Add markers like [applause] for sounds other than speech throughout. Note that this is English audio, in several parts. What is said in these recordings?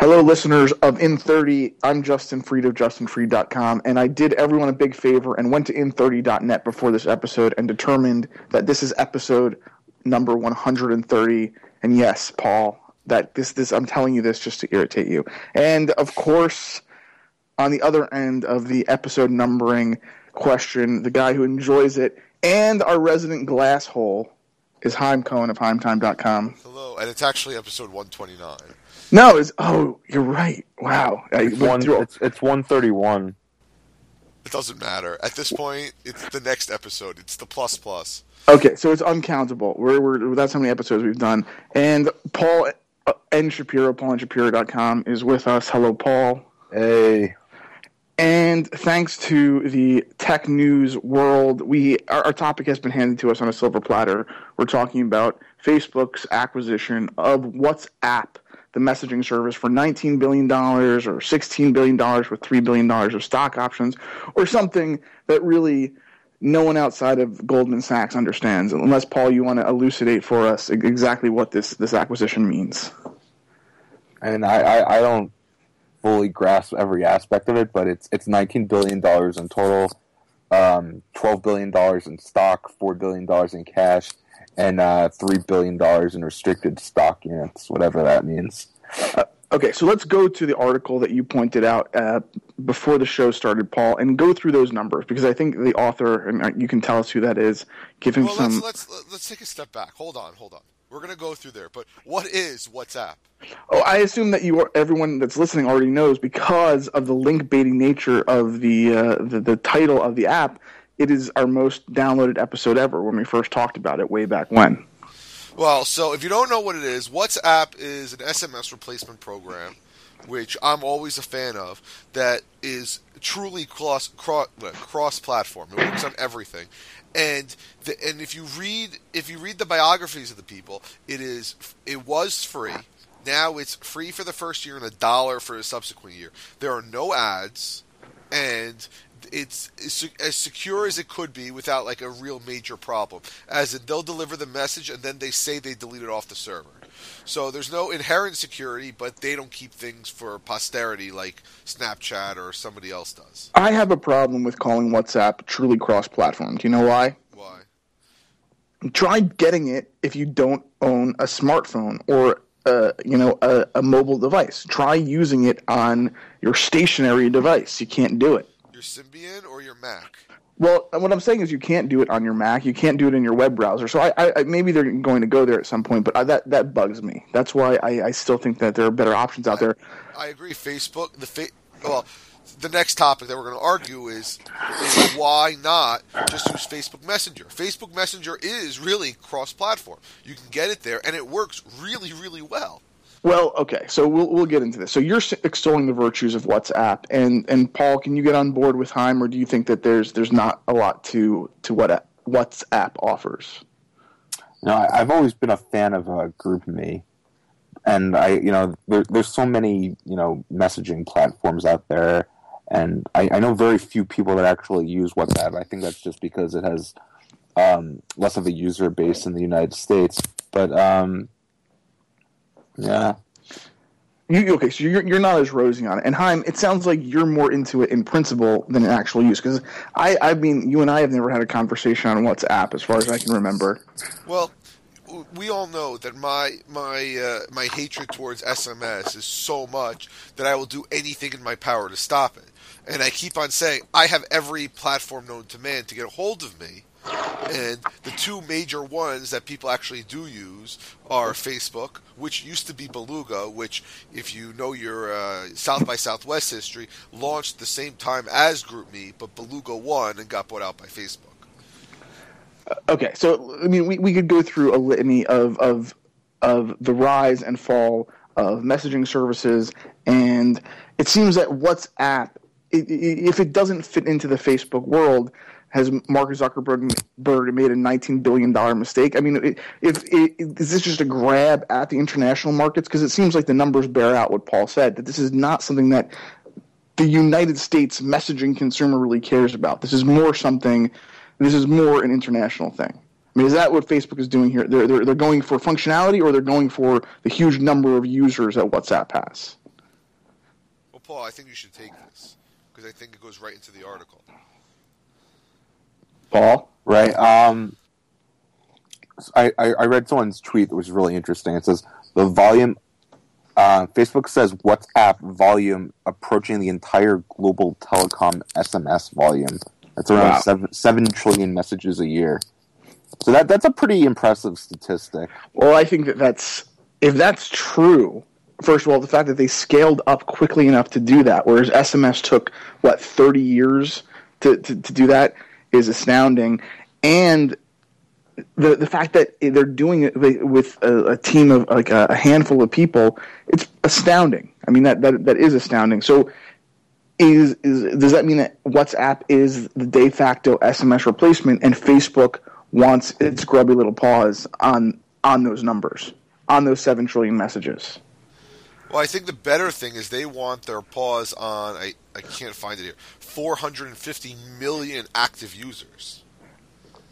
Hello, listeners of In30. I'm Justin Freed of JustinFreed.com, and I did everyone a big favor and went to In30.net before this episode and determined that this is episode number 130. And yes, Paul, that this this I'm telling you this just to irritate you. And of course, on the other end of the episode numbering question, the guy who enjoys it, and our resident glass hole is Haim Cohen of HeimTime.com. Hello, and it's actually episode 129. No, it's oh, you're right. Wow, It's went one. through- It's, it's one thirty one. It doesn't matter. At this point, it's the next episode. It's the plus plus. Okay, so it's uncountable. We're, we're that's how many episodes we've done. And Paul uh, N Shapiro, paulandshapiro.com is with us. Hello, Paul. Hey, And thanks to the tech news world, we our, our topic has been handed to us on a silver platter. We're talking about Facebook's acquisition of WhatsApp, the messaging service, for $19 billion or $16 billion with $3 billion of stock options, or something that really no one outside of Goldman Sachs understands. Unless, Paul, you want to elucidate for us exactly what this, this acquisition means. and I, I, I don't fully grasp every aspect of it, but it's it's nineteen billion dollars in total, um, twelve billion dollars in stock, four billion dollars in cash, and uh, three billion dollars in restricted stock units, whatever that means. Okay, so let's go to the article that you pointed out uh, before the show started, Paul, and go through those numbers because I think the author, and uh, you can tell us who that is, give him Well, some. let's let's let's take a step back. Hold on, hold on. We're gonna go through there, but what is WhatsApp? Oh, I assume that you, are, everyone that's listening, already knows because of the link baiting nature of the, uh, the the title of the app. It is our most downloaded episode ever when we first talked about it way back when. Well, so if you don't know what it is, WhatsApp is an SMS replacement program, which I'm always a fan of. That is truly cross cross, cross platform. It works on everything, and the, and if you read if you read the biographies of the people, it is it was free. Now it's free for the first year and a dollar for the subsequent year. There are no ads, and it's as secure as it could be without like a real major problem. As in, they'll deliver the message and then they say they delete it off the server. So there's no inherent security, but they don't keep things for posterity like Snapchat or somebody else does. I have a problem with calling WhatsApp truly cross platform. Do you know why? Why? try getting it if you don't own a smartphone or uh, you know a, a mobile device. Try using it on your stationary device. You can't do it. Your Symbian or your Mac? Well, what I'm saying is you can't do it on your Mac. You can't do it in your web browser. So I, I, I maybe they're going to go there at some point, but I, that that bugs me. That's why I, I still think that there are better options out there. I agree. Facebook, the fa- well, the next topic that we're going to argue is, is why not just use Facebook Messenger? Facebook Messenger is really cross-platform. You can get it there, and it works really, really well. Well, okay, so we'll we'll get into this. So you're extolling the virtues of WhatsApp, and and Paul, can you get on board with Heim, or do you think that there's there's not a lot to to what WhatsApp offers? Know, I, I've always been a fan of uh, GroupMe, and I, you know, there, there's so many, you know, messaging platforms out there, and I, I know very few people that actually use WhatsApp. I think that's just because it has um, less of a user base in the United States. But um, yeah, You okay? So you're you're not as rosy on it, and Heim, it sounds like you're more into it in principle than in actual use. Because I I mean, you and I have never had a conversation on WhatsApp as far as I can remember. Well, we all know that my my uh, my hatred towards SMS is so much that I will do anything in my power to stop it. And I keep on saying I have every platform known to man to get a hold of me. And the two major ones that people actually do use are Facebook, which used to be Beluga, which, if you know your uh, South by Southwest history, launched the same time as GroupMe, but Beluga won and got bought out by Facebook. Okay, so I mean, we, we could go through a litany of of of the rise and fall of messaging services, and it seems that WhatsApp, if it doesn't fit into the Facebook world, has Mark Zuckerberg made a nineteen billion dollar mistake? I mean, it, if is this just a grab at the international markets? Because it seems like the numbers bear out what Paul said that this is not something that the United States messaging consumer really cares about. This is more something. This is more an international thing. I mean, is that what Facebook is doing here? They're, they're, they're going for functionality or they're going for the huge number of users that WhatsApp has? Well, Paul, I think you should take this because I think it goes right into the article. Paul, right? Um, I, I, I read someone's tweet that was really interesting. It says the volume. Uh, Facebook says WhatsApp volume approaching the entire global telecom SMS volume. That's around Wow. seven seven trillion messages a year. So that that's a pretty impressive statistic. Well, I think that that's if that's true. First of all, the fact that they scaled up quickly enough to do that, whereas SMS took what thirty years to, to, to do that, is astounding. And the the fact that they're doing it with- a, a team of like a, a handful of people, it's astounding. I mean that that that is astounding. So. Is, is does that mean that WhatsApp is the de facto SMS replacement, and Facebook wants its grubby little paws on on those numbers, on those seven trillion messages? Well, I think the better thing is they want their pause on. I, I can't find it here. 450 million active users.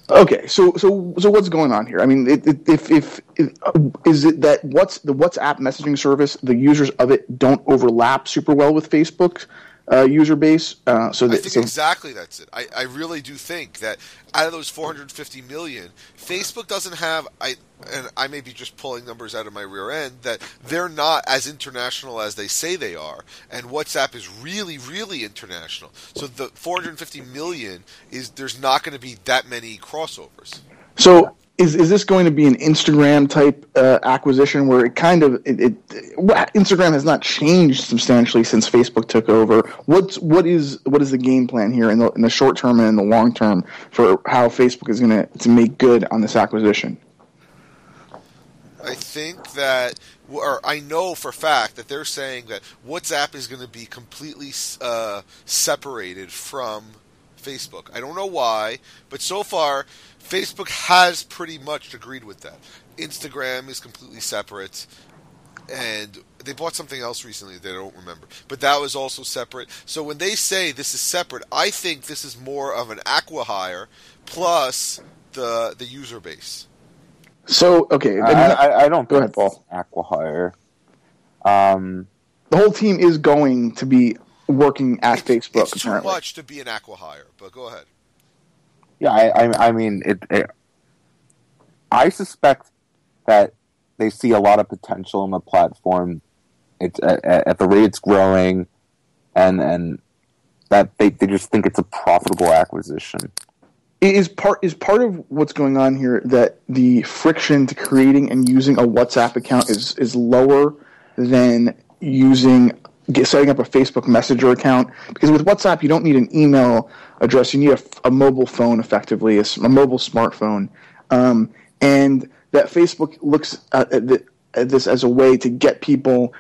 Okay, so so so what's going on here? I mean, it, it, if if if uh, is it that what's the WhatsApp messaging service, the users of it don't overlap super well with Facebook uh, user base, uh, so I that think so, exactly that's it. I, I really do think that out of those 450 million, Facebook doesn't have. I and I may be just pulling numbers out of my rear end that they're not as international as they say they are, and WhatsApp is really really international. So the 450 million is there's not going to be that many crossovers. so is is this going to be an Instagram type uh, acquisition where it kind of it, it Instagram has not changed substantially since Facebook took over? What's what is what is the game plan here in the in the short term and in the long term for how Facebook is going to make good on this acquisition? I think that, or I know for fact that they're saying that WhatsApp is going to be completely uh, separated from Facebook. I don't know why, but so far, Facebook has pretty much agreed with that. Instagram is completely separate, and they bought something else recently that I don't remember, but that was also separate. So when they say this is separate, I think this is more of an acquihire plus the the user base. So okay, I, I, I don't Go think ahead, it's Acquihire. Um, the whole team is going to be working at Facebook. It's too apparently. much to be an acquihire, but go ahead. Yeah, I, I, I mean, it, it. I suspect that they see a lot of potential in the platform. It's at, at the rate it's growing, and and that they, they just think it's a profitable acquisition. is part is part of what's going on here that the friction to creating and using a WhatsApp account is is lower than using get, setting up a Facebook Messenger account because with WhatsApp you don't need an email address. You need a, a mobile phone effectively a mobile smartphone. Um, and that Facebook looks at, at, the, at this as a way to get people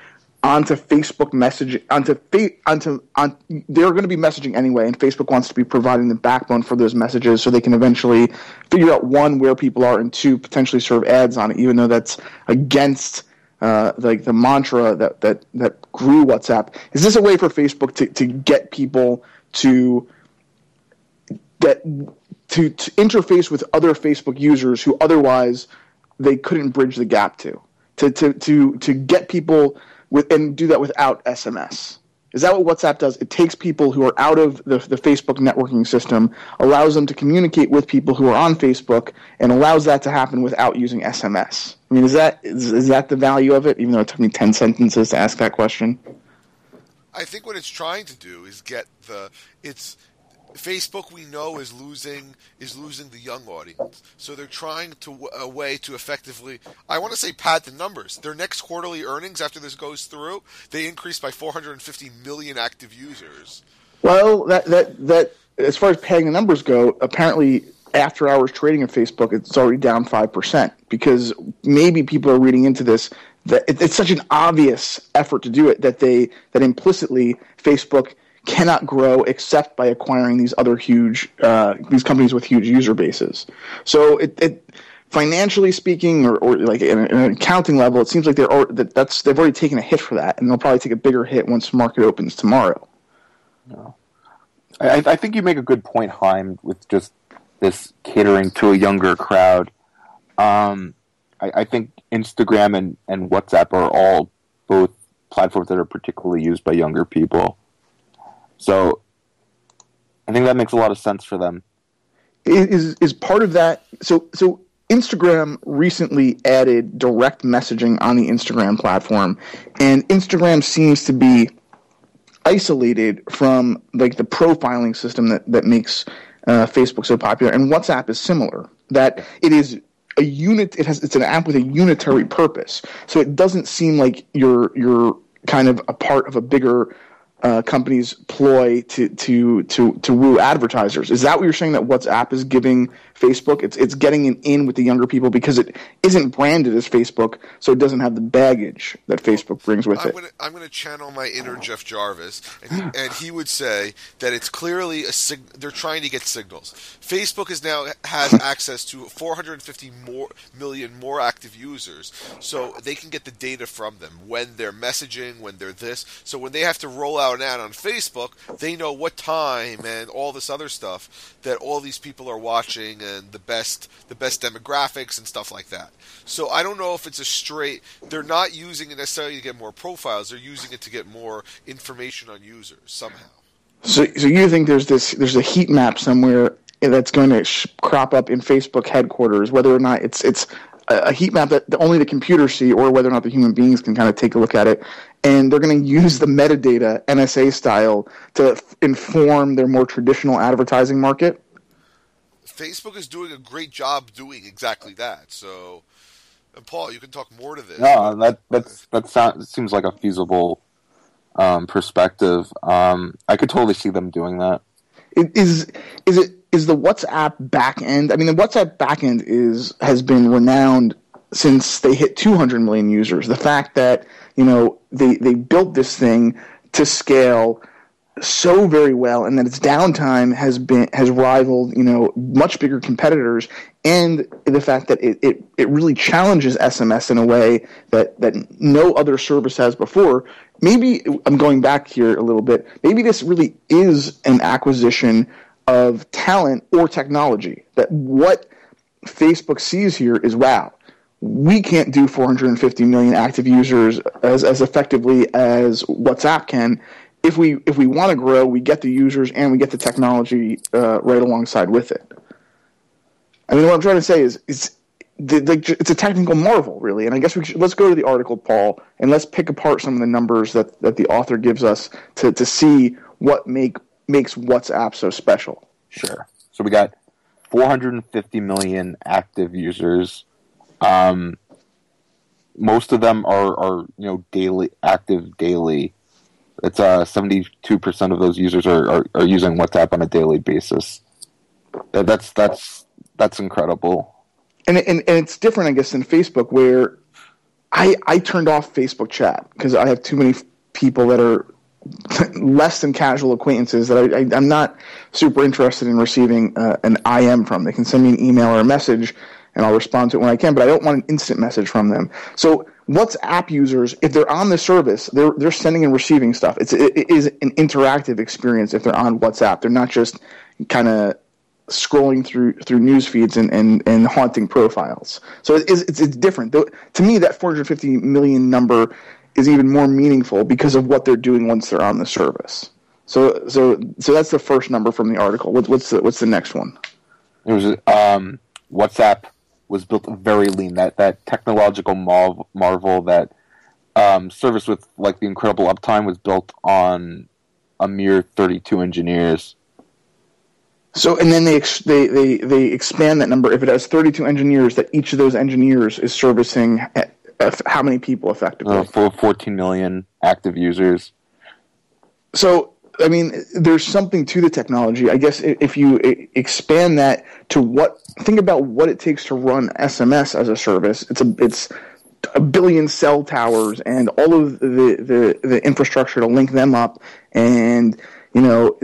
onto Facebook message onto fa- onto on they're going to be messaging anyway and Facebook wants to be providing the backbone for those messages so they can eventually figure out one where people are and two potentially serve ads on it even though that's against uh, like the mantra that, that that grew WhatsApp is this a way for Facebook to, to get people to that to, to interface with other Facebook users who otherwise they couldn't bridge the gap to to to to, to get people with and do that without SMS. Is that what WhatsApp does? It takes people who are out of the, the Facebook networking system, allows them to communicate with people who are on Facebook, and allows that to happen without using SMS. I mean, is that is, is that the value of it? Even though it took me ten sentences to ask that question. I think what it's trying to do is get the it's Facebook we know is losing is losing the young audience. So they're trying to a way to effectively I want to say pad the numbers. Their next quarterly earnings after this goes through, they increased by 450 million active users. Well, that that that as far as paying the numbers go, apparently after hours trading of Facebook, it's already down five percent because maybe people are reading into this that it, it's such an obvious effort to do it that they that implicitly Facebook cannot grow except by acquiring these other huge uh, these companies with huge user bases. So it. it Financially speaking, or, or like in an accounting level, it seems like they're al- that that's they've already taken a hit for that, and they'll probably take a bigger hit once the market opens tomorrow. I, I think you make a good point, Heim, with just this catering to a younger crowd. Um, I, I think Instagram and, and WhatsApp are all both platforms that are particularly used by younger people. So I think that makes a lot of sense for them. Is is part of that? So so Instagram recently added direct messaging on the Instagram platform, and Instagram seems to be isolated from like the profiling system that that makes uh, Facebook so popular. And WhatsApp is similar. That it is a unit. It has it's an app with a unitary purpose. So it doesn't seem like you're you're kind of a part of a bigger uh, companies ploy to to to to woo advertisers. Is that what you're saying that WhatsApp is giving Facebook? It's it's getting in with the younger people because it isn't branded as Facebook, so it doesn't have the baggage that Facebook brings with I'm it. Gonna, I'm going to channel my inner Jeff Jarvis, and, and he would say that it's clearly a sig- they're trying to get signals. Facebook is now has access to 450 more million more active users, so they can get the data from them when they're messaging, when they're this. So when they have to roll out an ad on Facebook, they know what time and all this other stuff that all these people are watching and the best the best demographics and stuff like that. So I don't know if it's a straight they're not using it necessarily to get more profiles, they're using it to get more information on users somehow. So so you think there's this there's a heat map somewhere that's going to sh- crop up in Facebook headquarters, whether or not it's it's a heat map that only the computers see, or whether or not the human beings can kind of take a look at it. And they're going to use the metadata, NSA style, to inform their more traditional advertising market. Facebook is doing a great job doing exactly that. So, and Paul, you can talk more to this. No, that that's that sounds seems like a feasible um, perspective. Um, I could totally see them doing that. It, is is it is the WhatsApp backend? I mean, the WhatsApp backend is has been renowned since they hit 200 million users. The fact that you know they they built this thing to scale so very well, and that its downtime has been has rivaled you know much bigger competitors, and the fact that it, it, it really challenges SMS in a way that that no other service has before. Maybe I'm going back here a little bit. Maybe this really is an acquisition of talent or technology. That what Facebook sees here is wow, we can't do 450 million active users as, as effectively as WhatsApp can. If we if we want to grow, we get the users and we get the technology uh, right alongside with it. I mean, what I'm trying to say is it's the, the, it's a technical marvel, really. And I guess we should, let's go to the article, Paul, and let's pick apart some of the numbers that, that the author gives us to, to see what make makes WhatsApp so special. Sure. So we got 450 million active users. Um, most of them are, are you know daily active daily. It's uh 72 percent of those users are, are, are using WhatsApp on a daily basis. That, that's that's that's incredible. And, and and it's different, I guess, than Facebook, where I I turned off Facebook chat because I have too many people that are [laughs] less than casual acquaintances that I, I, am not super interested in receiving uh, an IM from. They can send me an email or a message, and I'll respond to it when I can. But I don't want an instant message from them. So WhatsApp users, if they're on the service, they're they're sending and receiving stuff. It's it, it is an interactive experience if they're on WhatsApp. They're not just kind of scrolling through through news feeds and, and, and haunting profiles. So it's, it's, it's different. To me, that 450 million number is even more meaningful because of what they're doing once they're on the service. So so so that's the first number from the article. What, what's the what's the next one? It was um, WhatsApp was built very lean. That that technological marvel, marvel that um, service with like the incredible uptime was built on a mere 32 engineers. So and then they they they they expand that number. If it has 32 engineers, that each of those engineers is servicing how many people effectively? Uh, for 14 million active users. So, I mean, there's something to the technology. I guess if you expand that to what, think about what it takes to run SMS as a service. It's a, it's a billion cell towers and all of the, the, the infrastructure to link them up and you know,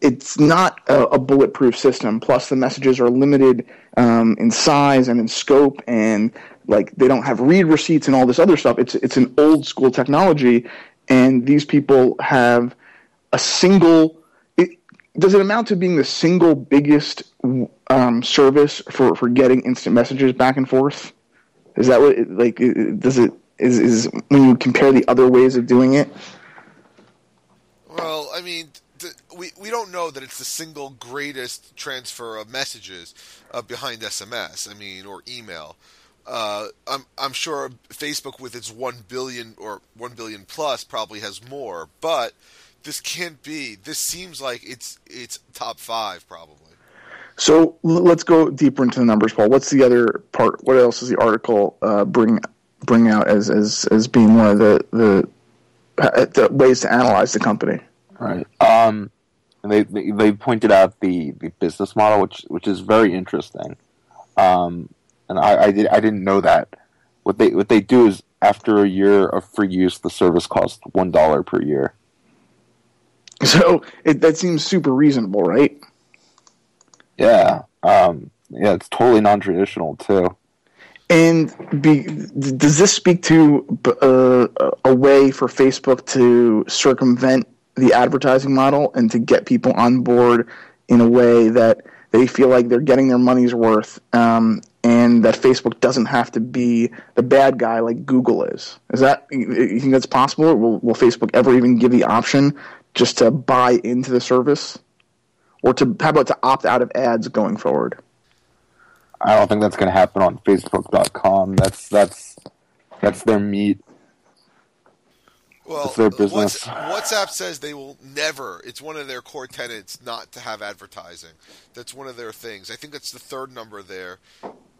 it's not a, a, bulletproof system. Plus, the messages are limited um, in size and in scope, and like they don't have read receipts and all this other stuff. It's it's an old school technology, and these people have a single. It, does it amount to being the single biggest um, service for, for getting instant messages back and forth? Is that what like? Does it Is is when you compare the other ways of doing it? Well, I mean, th- we we don't know that it's the single greatest transfer of messages uh, behind SMS. I mean, or email. Uh, I'm I'm sure Facebook with its one billion or one billion plus probably has more, but this can't be. This seems like it's it's top five probably. So let's go deeper into the numbers, Paul. What's the other part? What else does the article uh, bring bring out as, as as being one of the the, uh, the ways to analyze the company? Right. Um, and they, they they pointed out the, the business model, which which is very interesting. Um, and I, I did I didn't know that. What they what they do is after a year of free use, the service costs one dollar per year. [laughs] So it, that seems super reasonable, right? Yeah. Um, yeah, it's totally non traditional too. And be, does this speak to uh, a way for Facebook to circumvent the advertising model and to get people on board in a way that they feel like they're getting their money's worth um, and that Facebook doesn't have to be the bad guy like Google is? Is that you think that's possible? Will, will Facebook ever even give the option just to buy into the service, or to how about to opt out of ads going forward? I don't think that's going to happen on Facebook.com. That's that's that's their meat. Well, It's their business. What's, WhatsApp says they will never. It's one of their core tenets not to have advertising. That's one of their things. I think that's the third number there,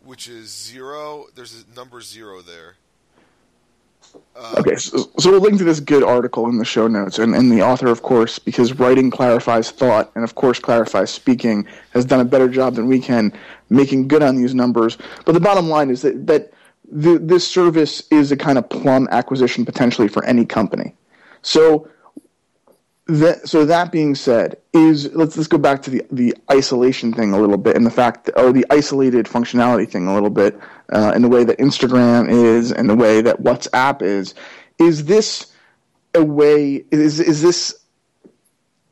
which is zero. There's a number zero there. Uh, Okay, so, so we'll link to this good article in the show notes, and, and the author, of course, because writing clarifies thought, and of course clarifies speaking, has done a better job than we can making good on these numbers. But the bottom line is that that the, this service is a kind of plum acquisition potentially for any company. So that so that being said, is let's let's go back to the the isolation thing a little bit, and the fact that, or the isolated functionality thing a little bit, uh, in the way that Instagram is, and the way that WhatsApp is. Is this a way? Is is this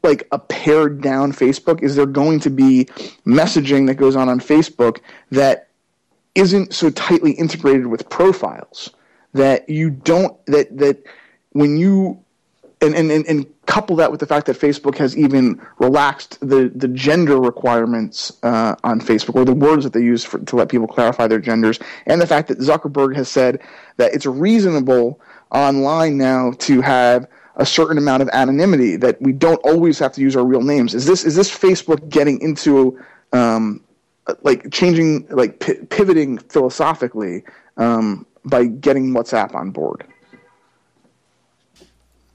like a pared down Facebook? Is there going to be messaging that goes on on Facebook that isn't so tightly integrated with profiles that you don't that that when you and, and, and, and couple that with the fact that Facebook has even relaxed the, the gender requirements uh, on Facebook, or the words that they use for, to let people clarify their genders, and the fact that Zuckerberg has said that it's reasonable online now to have a certain amount of anonymity, that we don't always have to use our real names. Is this is this Facebook getting into um, like changing, like pi pivoting philosophically um, by getting WhatsApp on board?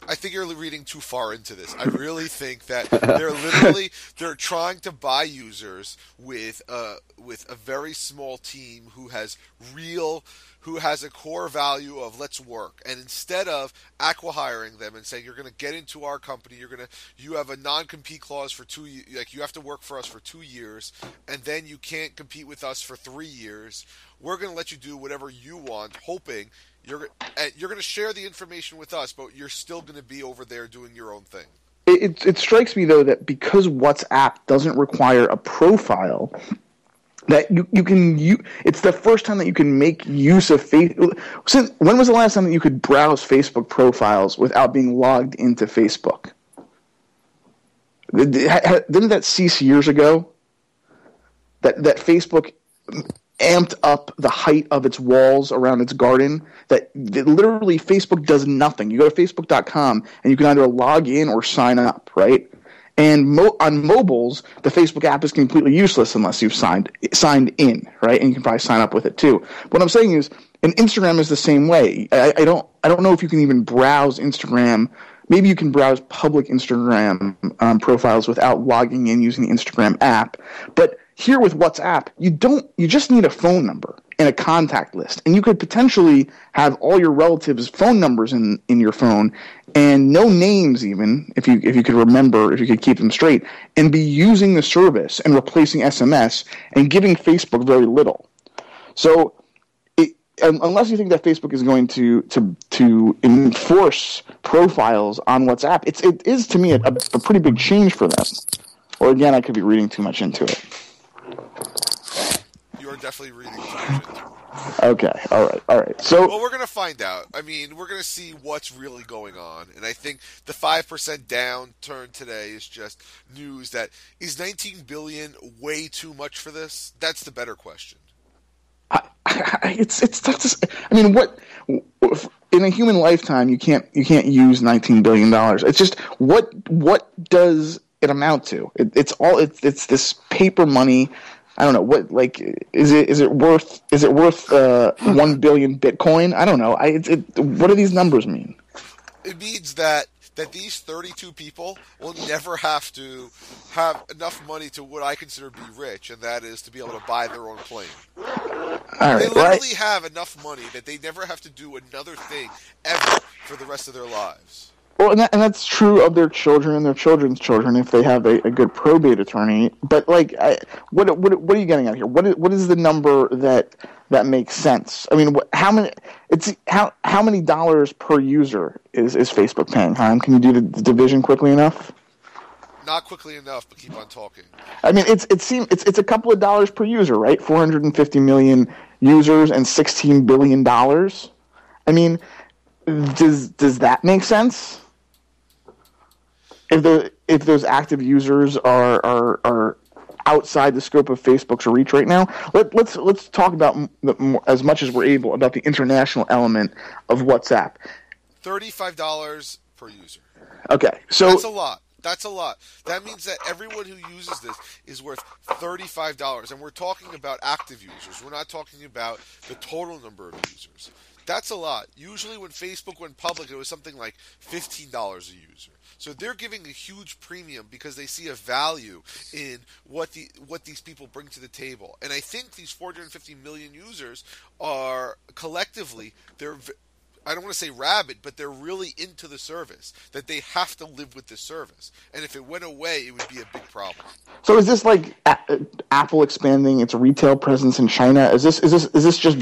I think you're reading too far into this. I really think that they're literally [laughs] they're trying to buy users with a with a very small team who has real who has a core value of let's work and instead of acqui-hiring them and saying you're going to get into our company you're going to you have a non-compete clause for two like you have to work for us for 2 years and then you can't compete with us for 3 years we're going to let you do whatever you want hoping you're you're going to share the information with us, but you're still going to be over there doing your own thing. It, it, it strikes me though that because WhatsApp doesn't require a profile, that you, you can you it's the first time that you can make use of Facebook. Since when was the last time that you could browse Facebook profiles without being logged into Facebook? Didn't that cease years ago? That that Facebook amped up the height of its walls around its garden that, that, literally Facebook does nothing. You go to facebook.com and you can either log in or sign up, right? And mo- on mobiles, the Facebook app is completely useless unless you've signed signed in, right? And you can probably sign up with it too. What I'm saying is, and Instagram is the same way. I, I don't I don't know if you can even browse Instagram. Maybe you can browse public Instagram um, profiles without logging in using the Instagram app, but here with WhatsApp, you don't you just need a phone number and a contact list. And you could potentially have all your relatives' phone numbers in, in your phone and no names even, if you if you could remember, if you could keep them straight, and be using the service and replacing SMS and giving Facebook very little. So unless you think that Facebook is going to to to enforce profiles on WhatsApp, it's it is to me a, a pretty big change for them. Or again, I could be reading too much into it. You are definitely reading too much into it. Okay, all right, all right. So Well, we're going to find out. I mean, we're going to see what's really going on. And I think the 5% downturn today is just news that is 19 billion way too much for this? That's the better question. I, I, it's it's that's I mean what in a human lifetime you can't you can't use 19 billion dollars. It's just what what does it amount to? It, it's all it's it's this paper money. I don't know what like is it is it worth is it worth uh, one billion Bitcoin? I don't know. I it, it, what do these numbers mean? It means that that these 32 people will never have to have enough money to what I consider be rich, and that is to be able to buy their own plane. They literally right. have enough money that they never have to do another thing ever for the rest of their lives. Well, and, that, and that's true of their children and their children's children if they have a, a good probate attorney. But like, I, what what what are you getting at here? What is, what is the number that that makes sense? I mean, what, how many? It's how how many dollars per user is, is Facebook paying? Heim? Can you do the, the division quickly enough? Not quickly enough, but keep on talking. I mean, it's it seems it's it's a couple of dollars per user, right? Four hundred and fifty million users and sixteen billion dollars. I mean, does does that make sense? If the if those active users are are are outside the scope of Facebook's reach right now, let, let's let's talk about the, as much as we're able about the international element of WhatsApp. $35 per user. Okay, so That's a lot. That's a lot. That means that everyone who uses this is worth $35. And we're talking about active users. We're not talking about the total number of users. That's a lot. Usually when Facebook went public, it was something like $15 a user. So they're giving a huge premium because they see a value in what the what these people bring to the table. And I think these 450 million users are collectively they're I don't want to say rabid, but they're really into the service. That they have to live with the service, and if it went away, it would be a big problem. So is this like a- Apple expanding its retail presence in China? Is this is this is this just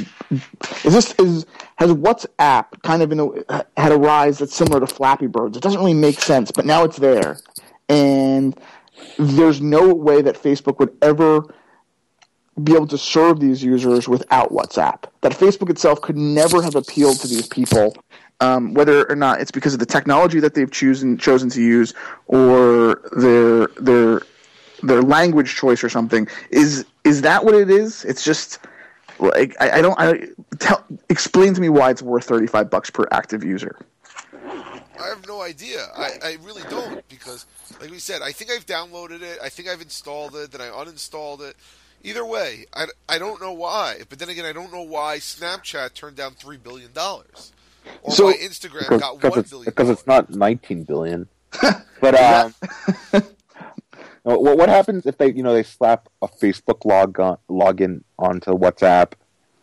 is this is has WhatsApp kind of a, had a rise that's similar to Flappy Birds? It doesn't really make sense, but now it's there, and there's no way that Facebook would ever be able to serve these users without WhatsApp. That Facebook itself could never have appealed to these people, um, whether or not it's because of the technology that they've chosen chosen to use or their their their language choice or something. Is is that what it is? It's just like I, I don't. I tell explain to me why it's worth thirty five bucks per active user. I have no idea. I, I really don't because, like we said, I think I've downloaded it. I think I've installed it. Then I uninstalled it. Either way, I, I don't know why. But then again, I don't know why Snapchat turned down three billion dollars, or So- why Instagram because, got because one it's billion. because it's not 19 billion. [laughs] but um, [laughs] what what happens if they you know they slap a Facebook log on, login onto WhatsApp,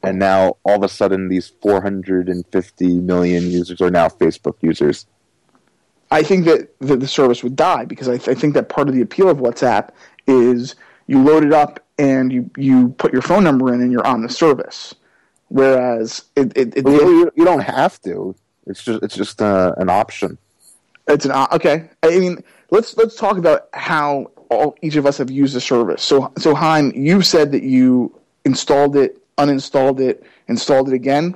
and now all of a sudden these 450 million users are now Facebook users. I think that the, the service would die because I, I think that part of the appeal of WhatsApp is you load it up and you, you put your phone number in and you're on the service. Whereas it, it, it, Well, you, you don't have to. It's just it's just uh, an option. it's an okay. I mean, let's let's talk about how all each of us have used the service. So so Heim, you said that you installed it, uninstalled it, installed it again.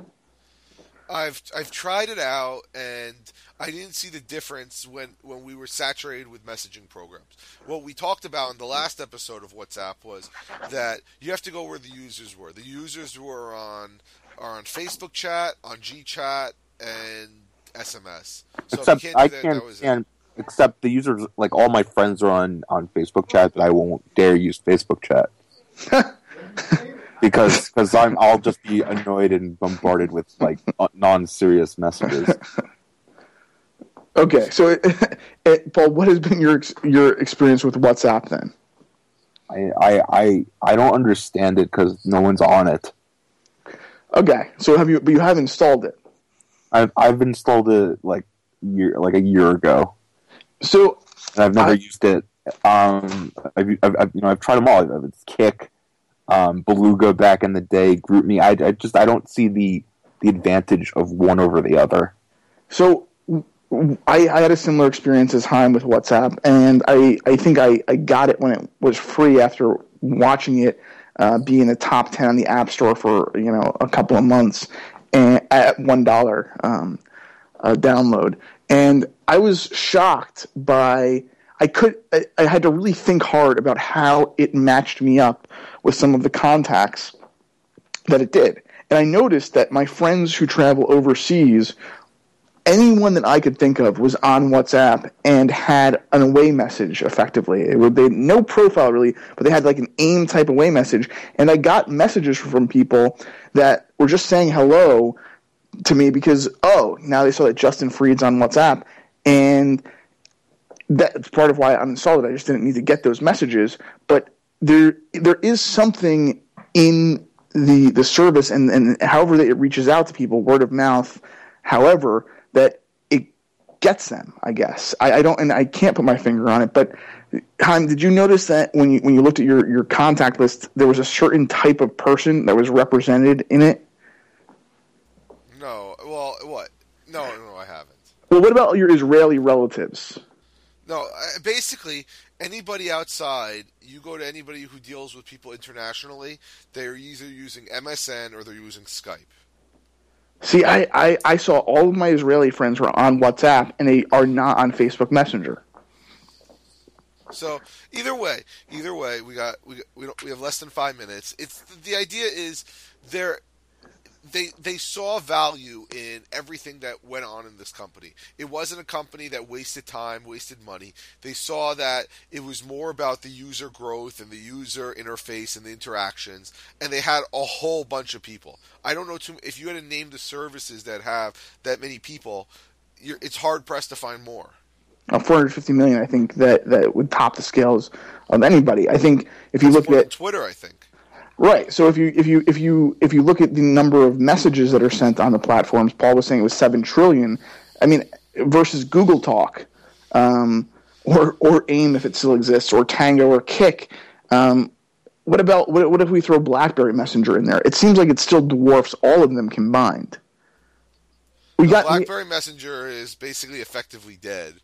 I've I've tried it out and I didn't see the difference when, when we were saturated with messaging programs. What we talked about in the last episode of WhatsApp was that you have to go where the users were. The users were on are on Facebook chat, on GChat, and SMS. So except if you can't I do that, can't that was it. Except the users, like all my friends are on on Facebook chat, but I won't dare use Facebook chat [laughs] because because I'm I'll just be annoyed and bombarded with like [laughs] non serious messages. [laughs] Okay, so it, [laughs] it, Paul, what has been your your experience with WhatsApp then? I I I, I don't understand it because no one's on it. Okay, so have you? But you have installed it. I've I've installed it like year like a year ago, So and I've never I- used it. Um, I've, I've, I've you know I've tried them all. It's Kik, um, Beluga back in the day, GroupMe. I, I just I don't see the the advantage of one over the other. So I, I had a similar experience as Heim with WhatsApp, and I, I think I, I got it when it was free after watching it uh, be in the top ten on the App Store for you know a couple of months, and at one dollar um, uh, download. And I was shocked by I could I, I had to really think hard about how it matched me up with some of the contacts that it did. And I noticed that my friends who travel overseas, anyone that I could think of was on WhatsApp and had an away message effectively. It would, had no profile really, but they had like an AIM type away message. And I got messages from people that were just saying hello to me because, oh, now they saw that Justin Freed's on WhatsApp. And that's part of why I uninstalled it. I just didn't need to get those messages. But there, there is something in the the service and, and however that it reaches out to people, word of mouth, however that it gets them. I guess I, I don't, and I can't put my finger on it. But Heim, did you notice that when you when you looked at your your contact list, there was a certain type of person that was represented in it? No. Well, what? No, no, I haven't. Well, what about your Israeli relatives? No, basically anybody outside, you go to anybody who deals with people internationally, they're either using MSN or they're using Skype. See, I, I, I saw all of my Israeli friends were on WhatsApp and they are not on Facebook Messenger. So either way, either way, we got we we, don't, we have less than five minutes. It's the idea is there they they saw value in everything that went on in this company. It wasn't a company that wasted time, wasted money. They saw that it was more about the user growth and the user interface and the interactions, and they had a whole bunch of people. I don't know too, if you had to name the services that have that many people. it's hard pressed to find more. Uh, 450 million, I think that that would top the scales of anybody. I think if you That's look at Twitter, I think Right. So if you if you if you if you look at the number of messages that are sent on the platforms, Paul was saying it was seven trillion. I mean, versus Google Talk, um, or or AIM if it still exists, or Tango or Kik. Um, what about what, what if we throw BlackBerry Messenger in there? It seems like it still dwarfs all of them combined. We got BlackBerry Messenger is basically effectively dead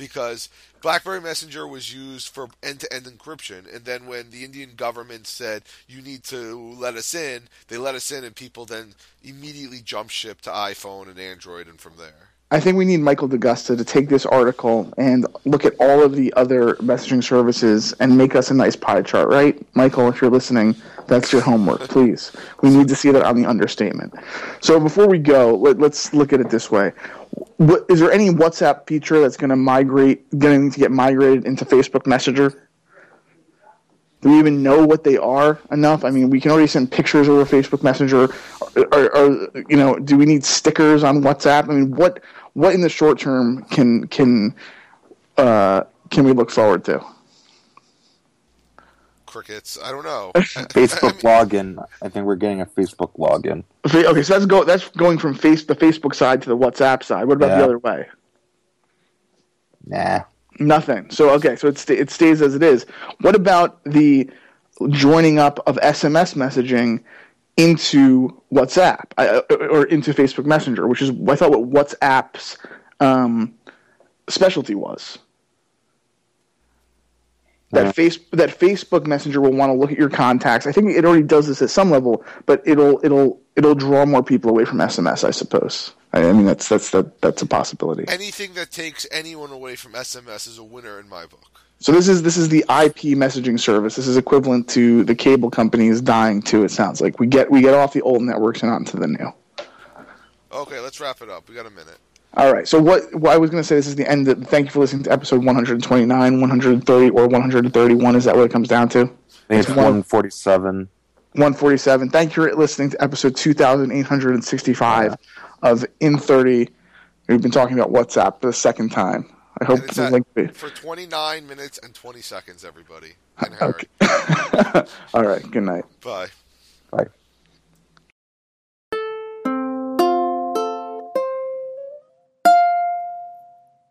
because BlackBerry Messenger was used for end-to-end encryption, and then when the Indian government said you need to let us in, they let us in, and people then immediately jump ship to iPhone and Android, and from there. I think we need Michael DeGusta to take this article and look at all of the other messaging services and make us a nice pie chart, right? Michael, if you're listening, that's your homework, [laughs] please. We need to see that on the understatement. So before we go, let, us look at it this way. What, is there any WhatsApp feature that's going to migrate, going to get migrated into Facebook Messenger? Do we even know what they are enough? I mean, we can already send pictures over Facebook Messenger. Or, or, you know, do we need stickers on WhatsApp? I mean, what what in the short term can can uh, can we look forward to? Crickets. I don't know. [laughs] Facebook [laughs] login. I think we're getting a Facebook login. Okay, so that's go that's going from face the Facebook side to the WhatsApp side. What about yeah. the other way? Nah. Nothing. So okay, so it it stays as it is. What about the joining up of SMS messaging into WhatsApp uh, or into Facebook Messenger, which is I thought what WhatsApp's um, specialty was. That yeah. face that Facebook Messenger will want to look at your contacts. I think it already does this at some level, but it'll it'll it'll draw more people away from SMS. I suppose. I mean that's that's that that's a possibility. Anything that takes anyone away from SMS is a winner in my book. So this is this is the IP messaging service. This is equivalent to the cable companies dying too. It sounds like we get we get off the old networks and onto the new. Okay, let's wrap it up. We got a minute. All right. So what, what I was going to say this is the end. Of, thank you for listening to episode 129, 130, or 131. Is that what it comes down to? I think it's 147. 147. Thank you for listening to episode 2865 yeah. of In 30. We've been talking about WhatsApp for the second time. I hope the link be. For 29 minutes and 20 seconds, everybody. [laughs] Okay. [laughs] All right. Good night. Bye. Bye.